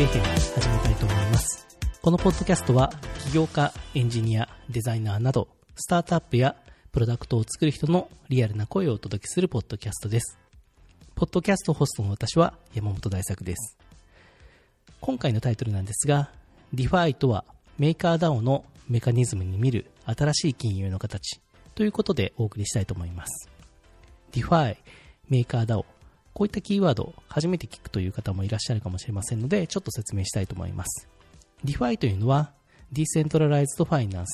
スロットタイプ FM 始めたいと思います。このポッドキャストは、起業家、エンジニア、デザイナーなど、スタートアップやプロダクトを作る人のリアルな声をお届けするポッドキャストです。ポッドキャストホストの私は山本大作です。今回のタイトルなんですが、DeFi とはメーカー DAO のメカニズムに見る新しい金融の形ということでお送りしたいと思います。DeFi、メーカー DAO、こういったキーワード初めて聞くという方もいらっしゃるかもしれませんので、ちょっと説明したいと思います。DeFi というのは、Decentralized Finance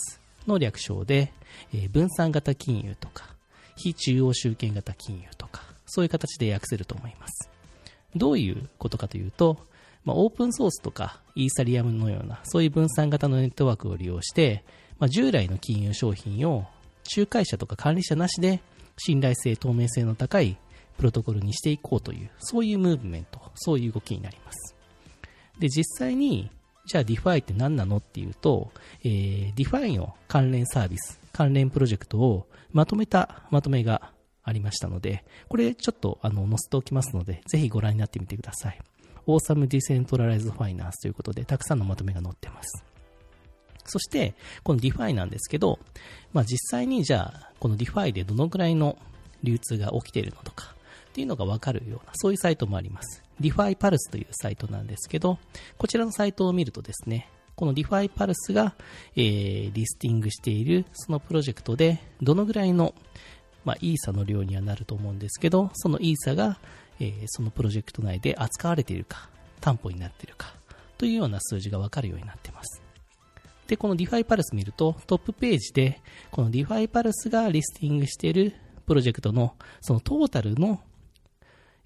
の略称で、え分散型金融とか、非中央集権型金融とか、そういう形で訳せると思います。どういうことかというと、まあ、オープンソースとかイーサリアムのようなそういう分散型のネットワークを利用して、まあ、従来の金融商品を仲介者とか管理者なしで信頼性、透明性の高いプロトコルにしていこうという、そういうムーブメント、そういう動きになります。で、実際に、じゃあ DeFi って何なのっていうと、えー、DeFi の関連サービス、関連プロジェクトをまとめたまとめがありましたので、これちょっとあの載せておきますので、ぜひご覧になってみてください。Awesome Decentralized Finance ということで、たくさんのまとめが載ってます。そして、この DeFi なんですけど、まあ、実際にじゃあ、この DeFi でどのくらいの流通が起きているのとか、っていうのがわかるような、そういうサイトもあります。DeFi Pulse というサイトなんですけど、こちらのサイトを見るとですね、この DeFi Pulse が、えー、リスティングしているそのプロジェクトで、どのぐらいの、まあ、イーサの量にはなると思うんですけど、そのイーサが、えーそのプロジェクト内で扱われているか、担保になっているか、というような数字がわかるようになっています。で、この DeFi パルス見ると、トップページで、この DeFi パルスがリスティングしているプロジェクトの、そのトータルの、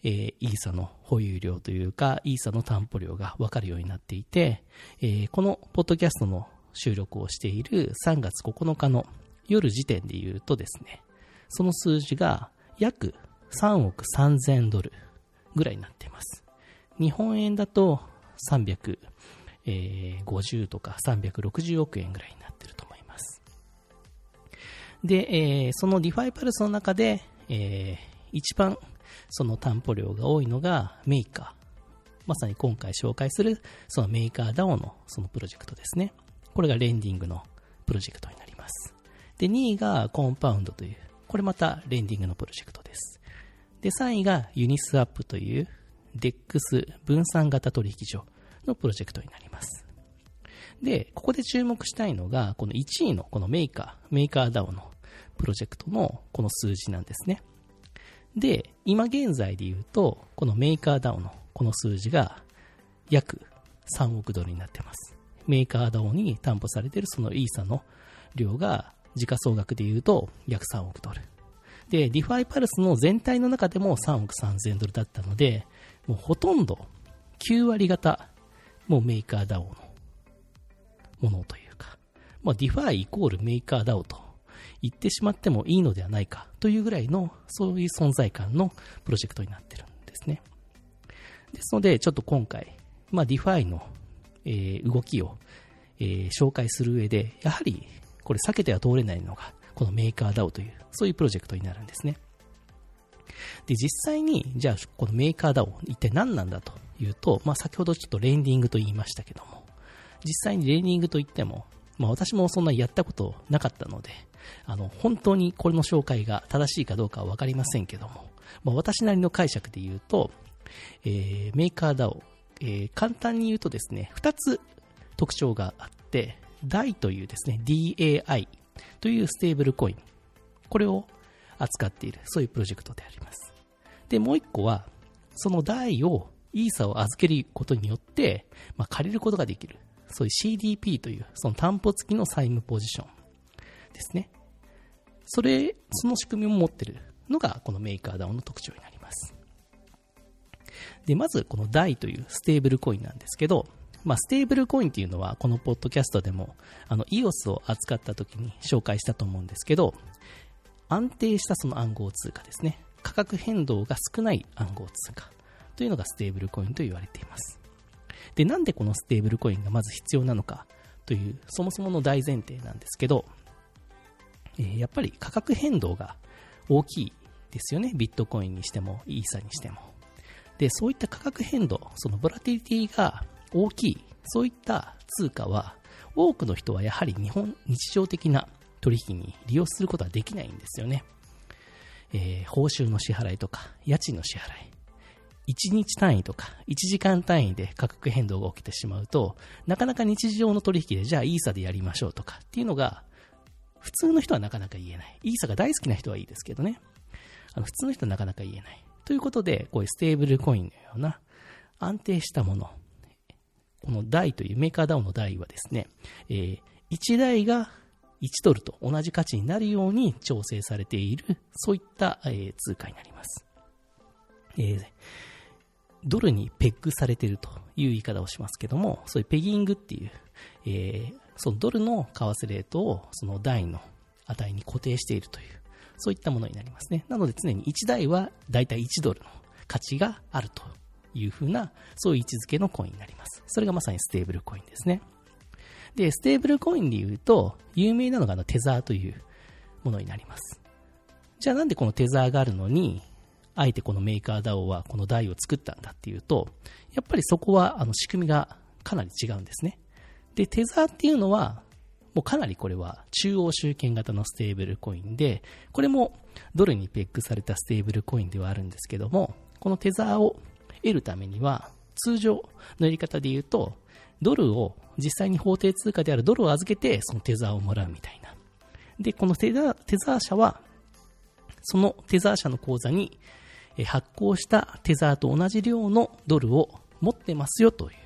えー、イーサの保有量というか、イーサの担保量がわかるようになっていて、えーこのポッドキャストの収録をしている3月9日の夜時点で言うとですね、その数字が約3億3000ドルぐらいになっています。日本円だと350とか360億円ぐらいになってると思います。で、えーその DeFi パルスの中で、えー一番その担保量が多いのがメーカー。まさに今回紹介するそのメーカー DAO のそのプロジェクトですね。これがレンディングのプロジェクトになります。で、2位がコンパウンドという、これまたレンディングのプロジェクトです。で、3位がユニスワップという DEX 分散型取引所のプロジェクトになります。で、ここで注目したいのが、この1位のこのメーカー、メーカー DAO のプロジェクトのこの数字なんですね。で、今現在で言うと、このメーカー DAO のこの数字が約3億ドルになってます。メーカー DAO に担保されているそのイーサの量が時価総額で言うと約3億ドル。で、 DeFi Pulse の全体の中でも3億3000ドルだったので、もうほとんど9割方、もうメーカー DAO のものというか、まあ、 DeFi イコール MakerDAO と言ってしまってもいいのではないかというぐらいの、そういう存在感のプロジェクトになってるんですね。ですので、ちょっと今回、まあ、 DeFi の、え動きを、え紹介する上で、やはり、これ避けては通れないのが、この MakerDAO という、そういうプロジェクトになるんですね。で、実際に、じゃあ、このメーカー DAO、一体何なんだというと、まあ、先ほどちょっとレンディングと言いましたけども、実際にレンディングといっても、まあ、私もそんなやったことなかったので、あの、本当にこれの紹介が正しいかどうかはわかりませんけども、まあ、私なりの解釈で言うと、えーメーカー DAO、えー簡単に言うとですね、2つ特徴があって、DAI というですね、DAI というステーブルコイン、これを扱っている、そういうプロジェクトであります。で、もう1個は、その DAI を、イーサを預けることによって、まあ、借りることができる。そういう CDP という、その担保付きの債務ポジションですね。それ、その仕組みを持ってるのが、このメーカー DAO の特徴になります。で、まずこの DAI というステーブルコインなんですけど、まあ、ステーブルコインっていうのは、このポッドキャストでも、あの、EOS を扱った時に紹介したと思うんですけど、安定したその暗号通貨ですね。価格変動が少ない暗号通貨というのがステーブルコインと言われています。で、なんでこのステーブルコインがまず必要なのかという、そもそもの大前提なんですけど、えやっぱり価格変動が大きいですよね。ビットコインにしても、イーサにしても。で、そういった価格変動、そのボラティリティが大きい、そういった通貨は、多くの人はやはり日本、日常的な取引に利用することはできないんですよね。えー、報酬の支払いとか、家賃の支払い、1日単位とか1時間単位で価格変動が起きてしまうと、なかなか日常の取引でじゃあイーサでやりましょうとかっていうのが、普通の人はなかなか言えない。イーサが大好きな人はいいですけどね。あの普通の人はなかなか言えない。ということで、こういうステーブルコインのような安定したもの。この台というメーカーダウンの台はですね、えー、1台が1ドルと同じ価値になるように調整されている、そういった、えー、通貨になります。えー、ドルにペッグされているという言い方をしますけども、そういうペギングっていう、えー、そのドルの為替レートをその台の値に固定しているという、そういったものになりますね。なので常に1台はだいたい1ドルの価値があるというふうな、そういう位置づけのコインになります。それがまさにステーブルコインですね。で、ステーブルコインで言うと、有名なのがのテザーというものになります。じゃあなんでこのテザーがあるのに、あえてこのメーカー DAO はこの台を作ったんだっていうと、やっぱりそこはあの仕組みがかなり違うんですね。で、テザーっていうのは、もうかなりこれは中央集権型のステーブルコインで、これもドルにペッグされたステーブルコインではあるんですけども、このテザーを得るためには、通常のやり方で言うと、ドルを実際に法定通貨であるドルを預けて、そのテザーをもらうみたいな。で、このテザーテザー社は、そのテザー社の口座に発行したテザーと同じ量のドルを持ってますよという、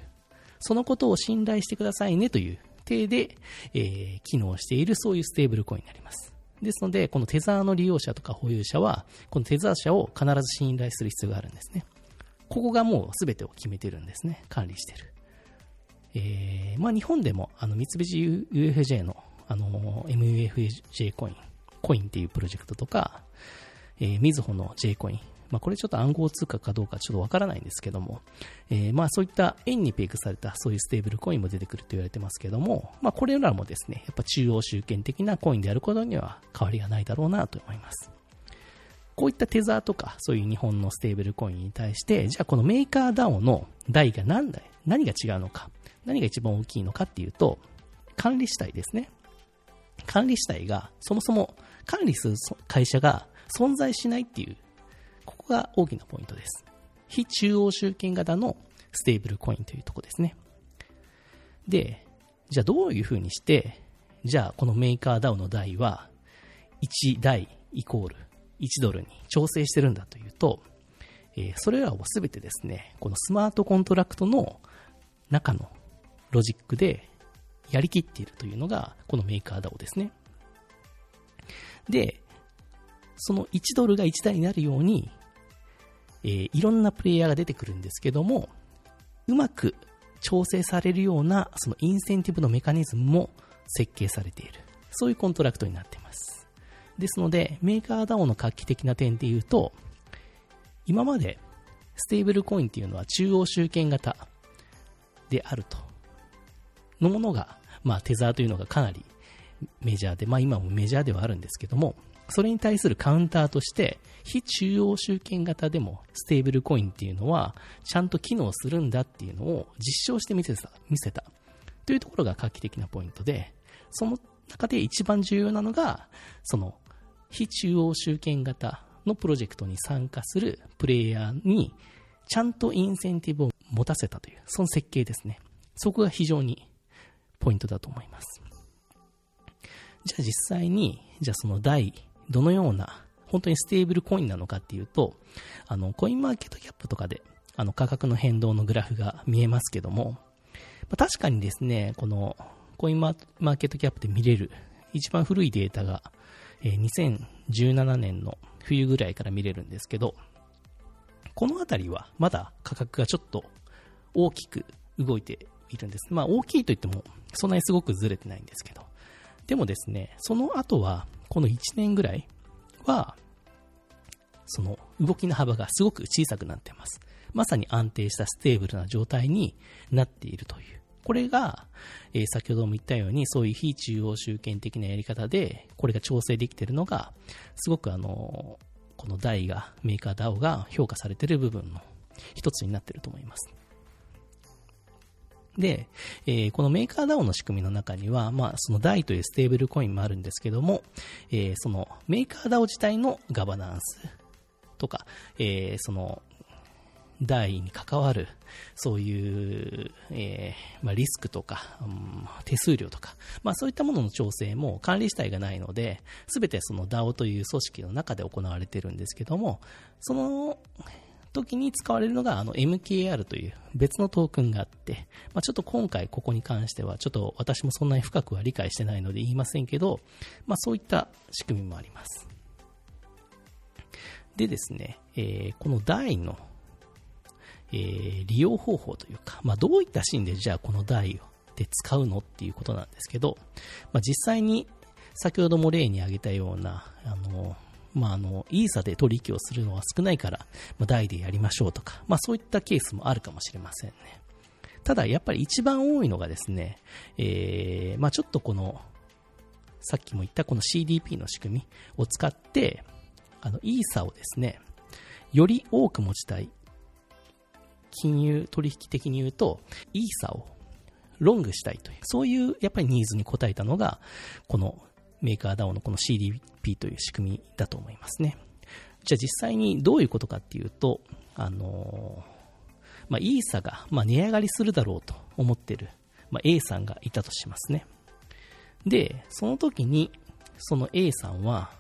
そのことを信頼してくださいねという体で、えー、機能しているそういうステーブルコインになります。ですので、このテザーの利用者とか保有者は、このテザー社を必ず信頼する必要があるんですね。ここがもう全てを決めてるんですね。管理してる。えー、まあ日本でも、あの、三菱 UFJ の、あの、MUFJ コイン、コインっていうプロジェクトとか、えー、みずほの J コイン、まあ、これちょっと暗号通貨かどうかちょっとわからないんですけども、えー、まあそういった円にペイクされたそういうステーブルコインも出てくると言われてますけども、まあこれらもですね、やっぱ中央集権的なコインであることには変わりがないだろうなと思います。こういったテザーとか、そういう日本のステーブルコインに対して、じゃあこのメーカー DAO の台が何だ何が違うのか、何が一番大きいのかっていうと、管理主体ですね。管理主体が、そもそも管理する会社が存在しないっていうここが大きなポイントです。非中央集権型のステーブルコインというとこですね。で、じゃあどういうふうにして、じゃあこのメーカー DAO の台は1台イコール1ドルに調整してるんだというと、え、それらをすべてですね、このスマートコントラクトの中のロジックでやりきっているというのが、この MakerDAO ですね。で、その1ドルが1 DAI になるように、えー、いろんなプレイヤーが出てくるんですけども、うまく調整されるような、そのインセンティブのメカニズムも設計されている。そういうコントラクトになっています。ですので、メーカー DAO の画期的な点で言うと、今までステーブルコインっていうのは中央集権型であると。のものが、まあテザーというのがかなりメジャーで、まあ今もメジャーではあるんですけども、それに対するカウンターとして、非中央集権型でもステーブルコインっていうのは、ちゃんと機能するんだっていうのを実証して見せた、見せた。というところが画期的なポイントで、その中で一番重要なのが、その、非中央集権型のプロジェクトに参加するプレイヤーに、ちゃんとインセンティブを持たせたという、その設計ですね。そこが非常にポイントだと思います。じゃあ実際に、じゃあその第どのような、本当にステーブルコインなのかっていうと、あの、コインマーケットキャップとかで、あの、価格の変動のグラフが見えますけども、まあ、確かにですね、この、コインマーケットキャップで見れる、一番古いデータが、えー、2017年の冬ぐらいから見れるんですけど、このあたりはまだ価格がちょっと大きく動いているんです。まあ大きいといってもそんなにすごくずれてないんですけど。でもですね、その後はこの1年ぐらいは、その動きの幅がすごく小さくなっています。まさに安定したステーブルな状態になっているという。これが、えー、先ほども言ったように、そういう非中央集権的なやり方で、これが調整できているのが、すごくあの、この台が、メーカー DAO が評価されている部分の一つになっていると思います。で、えー、このメーカー DAO の仕組みの中には、まあ、その DAI というステーブルコインもあるんですけども、えー、そのメーカー DAO 自体のガバナンスとか、えー、その、DAI に関わる、そういう、えー、まあ、リスクとか、うん、手数料とか、まあ、そういったものの調整も管理主体がないので、すべてその DAO という組織の中で行われているんですけども、その、時に使われるのがあの MKR という別のトークンがあって、まあ、ちょっと今回ここに関してはちょっと私もそんなに深くは理解してないので言いませんけど、まあ、そういった仕組みもあります。でですね、えー、この台の、えー、利用方法というか、まあ、どういったシーンでじゃあこの台をで使うのっていうことなんですけど、まあ、実際に先ほども例に挙げたような、あの、まあ、あの、イーサで取引をするのは少ないから、まあ、ダイでやりましょうとか、まあ、そういったケースもあるかもしれませんね。ただ、やっぱり一番多いのがですね、えー、まあ、ちょっとこの、さっきも言ったこの CDP の仕組みを使って、あの、イーサをですね、より多く持ちたい、金融取引的に言うと、イーサをロングしたいという、そういうやっぱりニーズに応えたのが、このメーカー DAO のこの CDP という仕組みだと思いますね。じゃあ実際にどういうことかっていうと、あのー、まあ、イーサが、まあ、値上がりするだろうと思ってる、まあ、A さんがいたとしますね。で、その時に、その A さんは、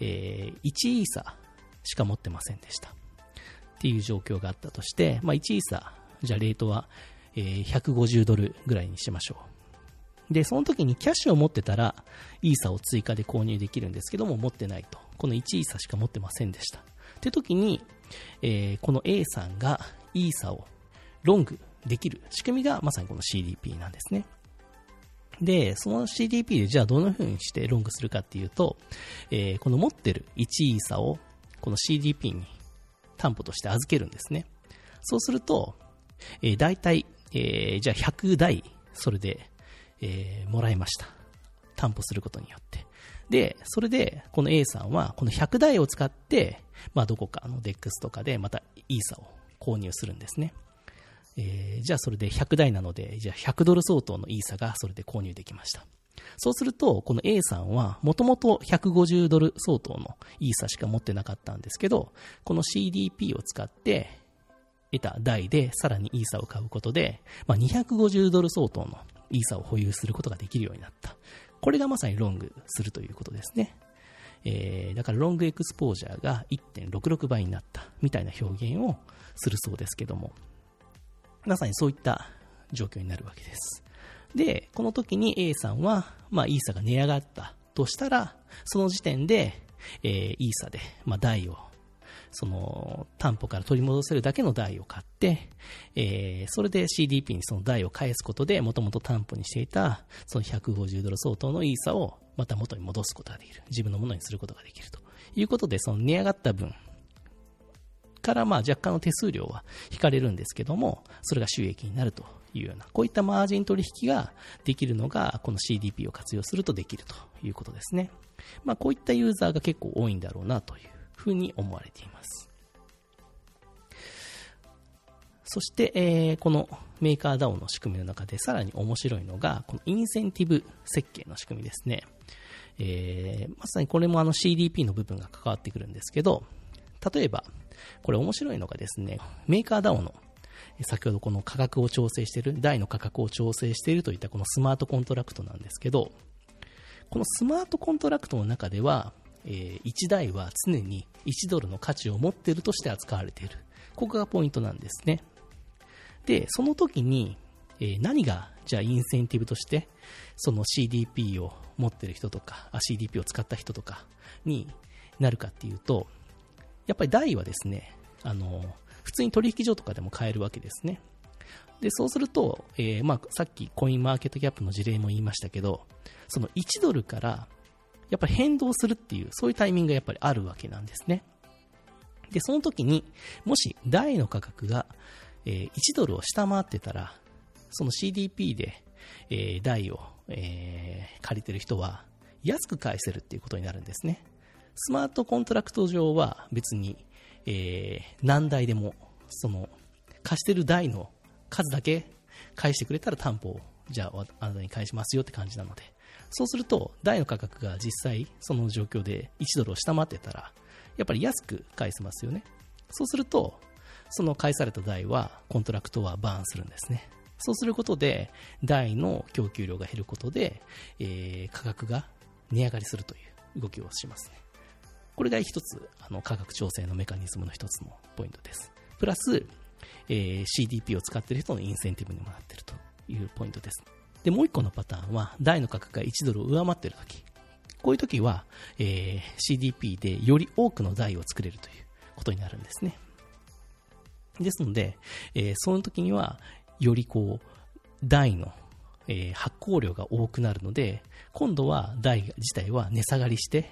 えー、1イーサしか持ってませんでした。っていう状況があったとして、まあ、1イーサ、じゃあレートは、えー、150ドルぐらいにしましょう。で、その時にキャッシュを持ってたら、イーサを追加で購入できるんですけども、持ってないと。この1イーサしか持ってませんでした。って時に、えー、この A さんがイーサをロングできる仕組みがまさにこの CDP なんですね。で、その CDP でじゃあどの風にしてロングするかっていうと、えー、この持ってる1イーサをこの CDP に担保として預けるんですね。そうすると、えー、大体、えー、じゃあ100台それでえー、もらいました。担保することによって。で、それで、この A さんは、この100台を使って、まあ、どこかの DEX とかで、またイーサを購入するんですね。えー、じゃあそれで100台なので、じゃあ100ドル相当のイーサがそれで購入できました。そうすると、この A さんは、もともと150ドル相当のイーサしか持ってなかったんですけど、この CDP を使って、得た台でさらにイーサを買うことで、まあ、250ドル相当のイーサを保有することができるようになった。これがまさにロングするということですね。えー、だからロングエクスポージャーが1.66倍になったみたいな表現をするそうですけども、まさにそういった状況になるわけです。で、この時に A さんは、まあ、イーサが値上がったとしたら、その時点で、えー、イーサで、まあ、台をその担保から取り戻せるだけの台を買って、えー、それで CDP にその台を返すことで、もともと担保にしていた、その150ドル相当のイーサをまた元に戻すことができる。自分のものにすることができるということで、その値上がった分からまあ若干の手数料は引かれるんですけども、それが収益になるというような、こういったマージン取引ができるのが、この CDP を活用するとできるということですね。まあこういったユーザーが結構多いんだろうなというふうに思われています。そして、えー、このメーカー DAO の仕組みの中でさらに面白いのが、このインセンティブ設計の仕組みですね。えー、まさにこれもあの CDP の部分が関わってくるんですけど、例えば、これ面白いのがですね、メーカー DAO の先ほどこの価格を調整している、 DAI の価格を調整しているといったこのスマートコントラクトなんですけど、このスマートコントラクトの中では、えー、1台は常に1ドルの価値を持っているとして扱われている。ここがポイントなんですね。で、その時に、えー、何が、じゃあインセンティブとして、その CDP を持ってる人とか、CDP を使った人とかになるかっていうと、やっぱり台はですね、あの、普通に取引所とかでも買えるわけですね。で、そうすると、えー、まあ、さっきコインマーケットギャップの事例も言いましたけど、その1ドルからやっぱり変動するっていう、そういうタイミングがやっぱりあるわけなんですね。で、その時に、もし台の価格が、えー、1ドルを下回ってたら、その CDP で、えー、台を、えー、借りてる人は安く返せるっていうことになるんですね。スマートコントラクト上は別に、えー、何台でもその、貸してる代の数だけ返してくれたら担保を、じゃあ、あなたに返しますよって感じなので、そうすると、 DAI の価格が実際、その状況で1ドルを下回ってたら、やっぱり安く返せますよね。そうすると、その返された DAI は、コントラクトはバーンするんですね。そうすることで、 DAI の供給量が減ることで、えー、価格が値上がりするという動きをしますね。これが一つ、あの、価格調整のメカニズムの一つのポイントです。プラス、えー、CDP を使っている人のインセンティブにもなっているというポイントです。で、もう一個のパターンは、台の価格が1ドルを上回っているとき。こういうときは、えー、CDP でより多くの台を作れるということになるんですね。ですので、えー、その時には、よりこう、台の、えー、発行量が多くなるので、今度は台自体は値下がりして、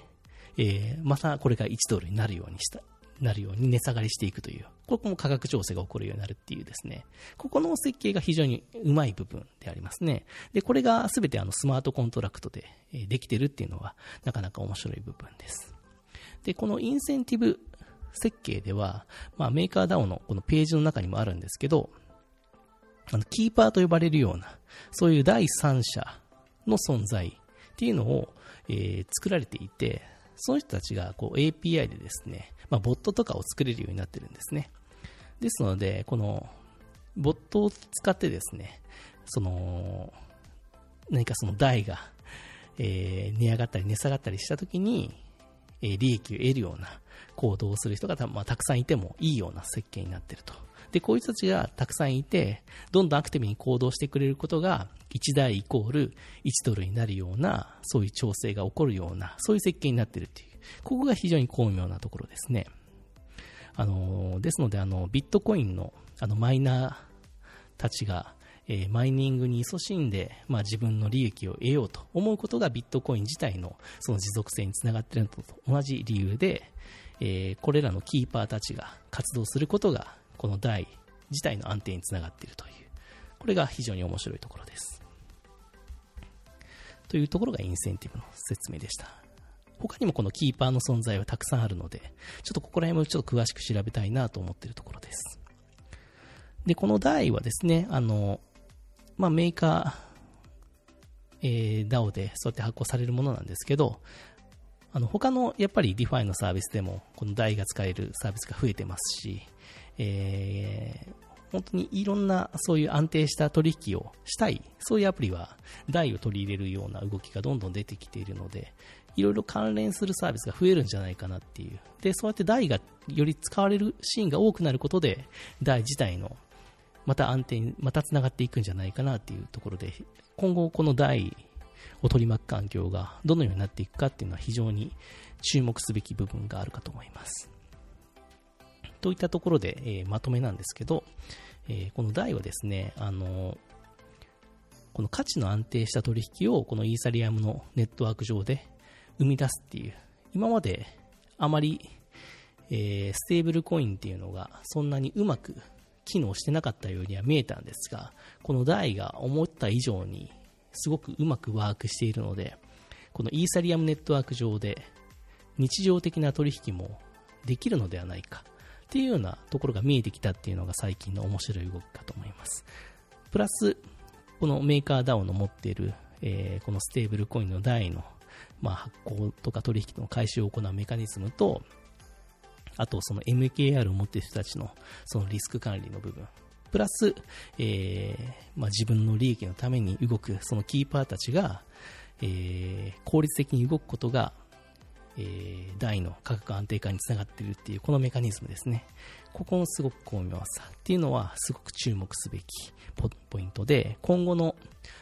えー、またこれが1ドルになるようにした、なるように値下がりしていくという、ここも価格調整が起こるようになるっていうですね、ここの設計が非常にうまい部分でありますね。で、これが全てあのスマートコントラクトでできてるっていうのは、なかなか面白い部分です。で、このインセンティブ設計では、まあ、メーカー DAO のこのページの中にもあるんですけど、あの、キーパーと呼ばれるような、そういう第三者の存在っていうのを、えー、作られていて、その人たちがこう API でですね、まあ、ボットとかを作れるようになってるんですね。ですので、この、ボットを使ってですね、その、何かその台が、えー、値上がったり値下がったりしたときに、えー、利益を得るような行動をする人がた,、まあ、たくさんいてもいいような設計になっていると。で、こういう人たちがたくさんいて、どんどんアクティブに行動してくれることが、1台イコール1ドルになるような、そういう調整が起こるような、そういう設計になっているっていう。ここが非常に巧妙なところですね。あの、ですので、あの、ビットコインの、あの、マイナーたちが、えー、マイニングに勤しんで、まあ、自分の利益を得ようと思うことがビットコイン自体のその持続性につながっているのと同じ理由で、えー、これらのキーパーたちが活動することがこの台自体の安定につながっているという、これが非常に面白いところです。というところがインセンティブの説明でした。他にもこのキーパーの存在はたくさんあるので、ちょっとここら辺もちょっと詳しく調べたいなと思っているところです。で、この台はですね、あの、まあ、メーカー、えー、DAO でそうやって発行されるものなんですけど、あの、他のやっぱり DeFi のサービスでも、この台が使えるサービスが増えてますし、えー、本当にいろんなそういう安定した取引をしたい、そういうアプリは台を取り入れるような動きがどんどん出てきているので、いろいろ関連するサービスが増えるんじゃないかなっていう。で、そうやって台がより使われるシーンが多くなることで、台自体のまた安定に、また繋がっていくんじゃないかなっていうところで、今後この台を取り巻く環境がどのようになっていくかっていうのは非常に注目すべき部分があるかと思います。といったところで、えー、まとめなんですけど、えー、この台はですね、あのこの価値の安定した取引をこのイーサリアムのネットワーク上で生み出すっていう、今まであまり、えー、ステーブルコインっていうのがそんなにうまく機能してなかったようには見えたんですが、この台が思った以上にすごくうまくワークしているので、このイーサリアムネットワーク上で日常的な取引もできるのではないかっていうようなところが見えてきたっていうのが最近の面白い動きかと思います。プラス、このメーカー DAO の持っている、えー、このステーブルコインの台の、まあ、発行とか取引の開始を行うメカニズムと、あとその MKR を持っている人たちのそのリスク管理の部分、プラス、えー、まあ、自分の利益のために動くそのキーパーたちが、えー、効率的に動くことが、えー、台の価格安定化につながっているっていうこのメカニズムですね。ここのすごく巧妙さっていうのはすごく注目すべきポイントで、今後の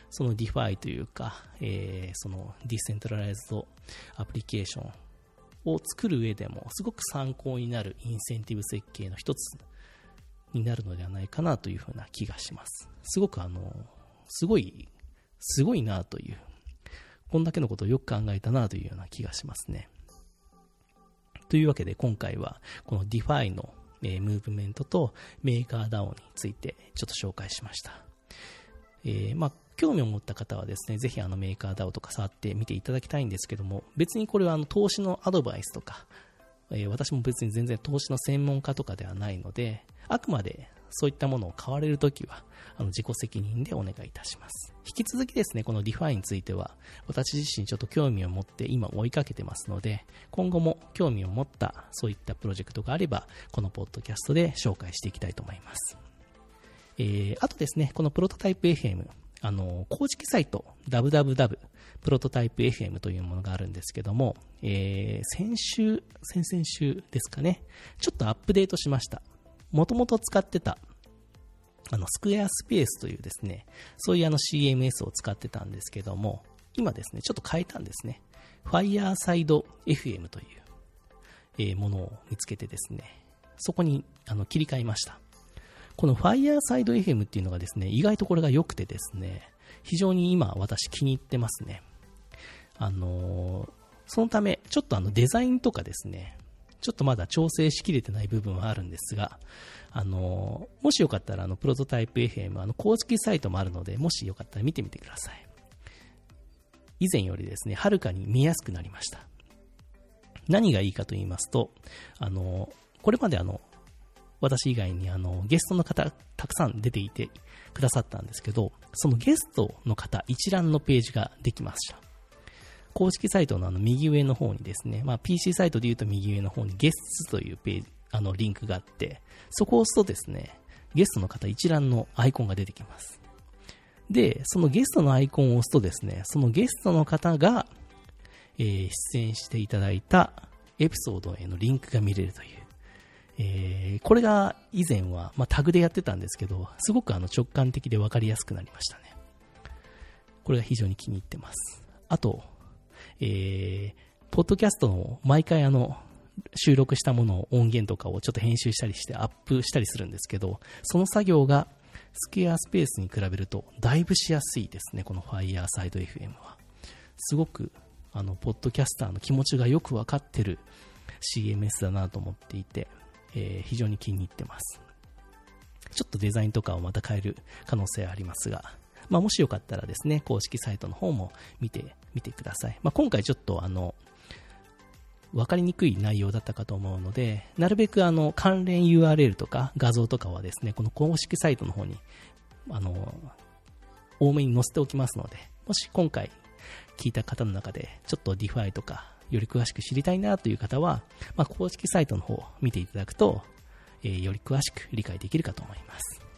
その DeFi というか、えー、そのディセントラライズドアプリケーションを作る上でもすごく参考になるインセンティブ設計の一つになるのではないかなというふうな気がします。すごくあの、すごい、すごいなという、こんだけのことをよく考えたなというような気がしますね。というわけで今回はこの DeFi の、えムーブメントとメーカー DAO についてちょっと紹介しました。えー、まあ、興味を持った方はですね、ぜひあのメーカー DAO とか触ってみていただきたいんですけども、別にこれはあの投資のアドバイスとかえー、私も別に全然投資の専門家とかではないので、あくまでそういったものを買われるときは、あの、自己責任でお願いいたします。引き続きですね、この DeFi については、私自身ちょっと興味を持って今追いかけてますので、今後も興味を持ったそういったプロジェクトがあれば、このポッドキャストで紹介していきたいと思います。えー、あとですね、このプロトタイプ FM、あの、公式サイト、www プロトタイプ FM というものがあるんですけども、えー、先週、先々週ですかね、ちょっとアップデートしました。もともと使ってた、あの、スクエアスペースというですね、そういうあの CMS を使ってたんですけども、今ですね、ちょっと変えたんですね。Fireside FM という、えー、ものを見つけてですね、そこにあの切り替えました。この Fireside FM っていうのがですね、意外とこれが良くてですね、非常に今私気に入ってますね。あのー、そのため、ちょっとあのデザインとかですね、ちょっとまだ調整しきれてない部分はあるんですが、あの、もしよかったらあのプロトタイプ FM、あの公式サイトもあるので、もしよかったら見てみてください。以前よりですね、はるかに見やすくなりました。何がいいかと言いますと、あの、これまであの、私以外にあの、ゲストの方、たくさん出ていてくださったんですけど、そのゲストの方一覧のページができました。公式サイトのあの右上の方にですね、まあ、PC サイトで言うと右上の方にゲストというページ、あのリンクがあって、そこを押すとですね、ゲストの方一覧のアイコンが出てきます。で、そのゲストのアイコンを押すとですね、そのゲストの方が、えー、出演していただいたエピソードへのリンクが見れるという、えー、これが以前は、まあ、タグでやってたんですけど、すごくあの直感的で分かりやすくなりましたね。これが非常に気に入ってます。あと、えー、ポッドキャストの毎回あの、収録したものを音源とかをちょっと編集したりしてアップしたりするんですけど、その作業がスケアスペースに比べるとだいぶしやすいですね、この Fireside FM は。すごく、あの、ポッドキャスターの気持ちがよくわかってる CMS だなと思っていて、えー、非常に気に入ってます。ちょっとデザインとかをまた変える可能性ありますが、まあ、もしよかったらですね、公式サイトの方も見てみてください。まあ、今回ちょっとあの、わかりにくい内容だったかと思うので、なるべくあの、関連 URL とか画像とかはですね、この公式サイトの方に、あの、多めに載せておきますので、もし今回聞いた方の中で、ちょっと DeFi とか、より詳しく知りたいなという方は、まあ、公式サイトの方を見ていただくと、えー、より詳しく理解できるかと思います。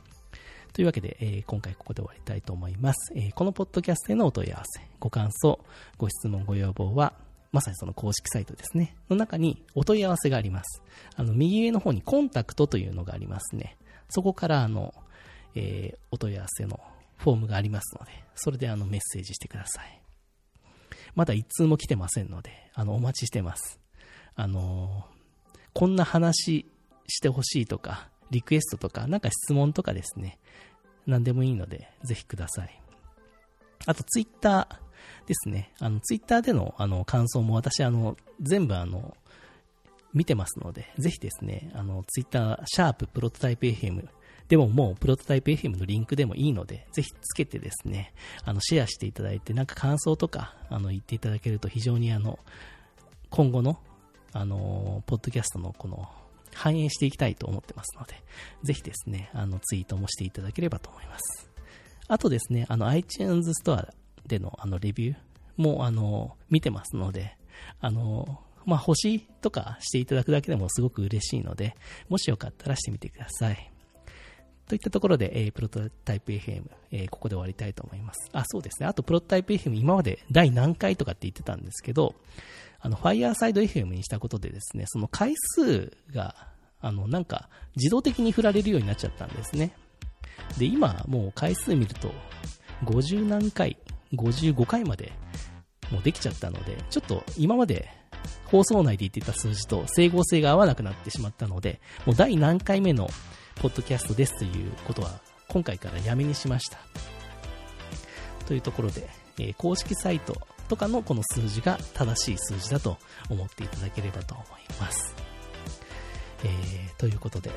というわけで、えー、今回ここで終わりたいと思います。えー、このポッドキャストへのお問い合わせ、ご感想、ご質問、ご要望は、まさにその公式サイトですね。の中にお問い合わせがあります。あの、右上の方にコンタクトというのがありますね。そこから、あの、えー、お問い合わせのフォームがありますので、それであのメッセージしてください。まだ一通も来てませんので、あの、お待ちしてます。あのこんな話してほしいとか、リクエストとか、なんか質問とかですね、何でもいいので、ぜひください。あと、ツイッターですね。あの、ツイッターでの、あの、感想も私、あの、全部、あの、見てますので、ぜひですね、あの、ツイッター、シャーププロトタイプ FM でももうプロトタイプ FM のリンクでもいいので、ぜひつけてですね、あの、シェアしていただいて、なんか感想とか、あの、言っていただけると非常にあの、今後の、あの、ポッドキャストのこの、反映していきたいと思ってますので、ぜひですね、あの、ツイートもしていただければと思います。あとですね、あの、iTunes ストアでのあの、レビューも、あの、見てますので、あの、まあ、星とかしていただくだけでもすごく嬉しいので、もしよかったらしてみてください。といったところで、えー、プロトタイプ FM、えー、ここで終わりたいと思います。あ、そうですね。あと、プロトタイプ FM、今まで第何回とかって言ってたんですけど、あの、Fireside FM にしたことでですね、その回数が、あの、なんか、自動的に振られるようになっちゃったんですね。で、今、もう回数見ると、50何回、55回まで、もうできちゃったので、ちょっと今まで放送内で言ってた数字と整合性が合わなくなってしまったので、もう第何回目のポッドキャストですということは、今回からやめにしました。というところで、えー、公式サイトとかのこの数字が正しい数字だと思っていただければと思います。えー、ということで、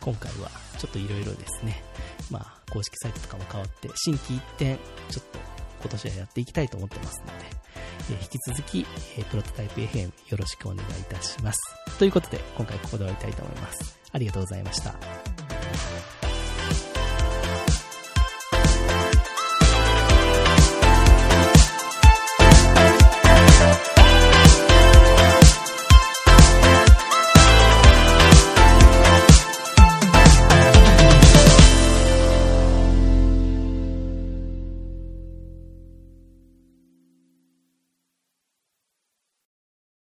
今回はちょっといろいろですね、まあ、公式サイトとかも変わって、新規一点、ちょっと今年はやっていきたいと思ってますので、え引き続き、えプロトタイプ FM よろしくお願いいたします。ということで、今回ここで終わりたいと思います。ありがとうございました。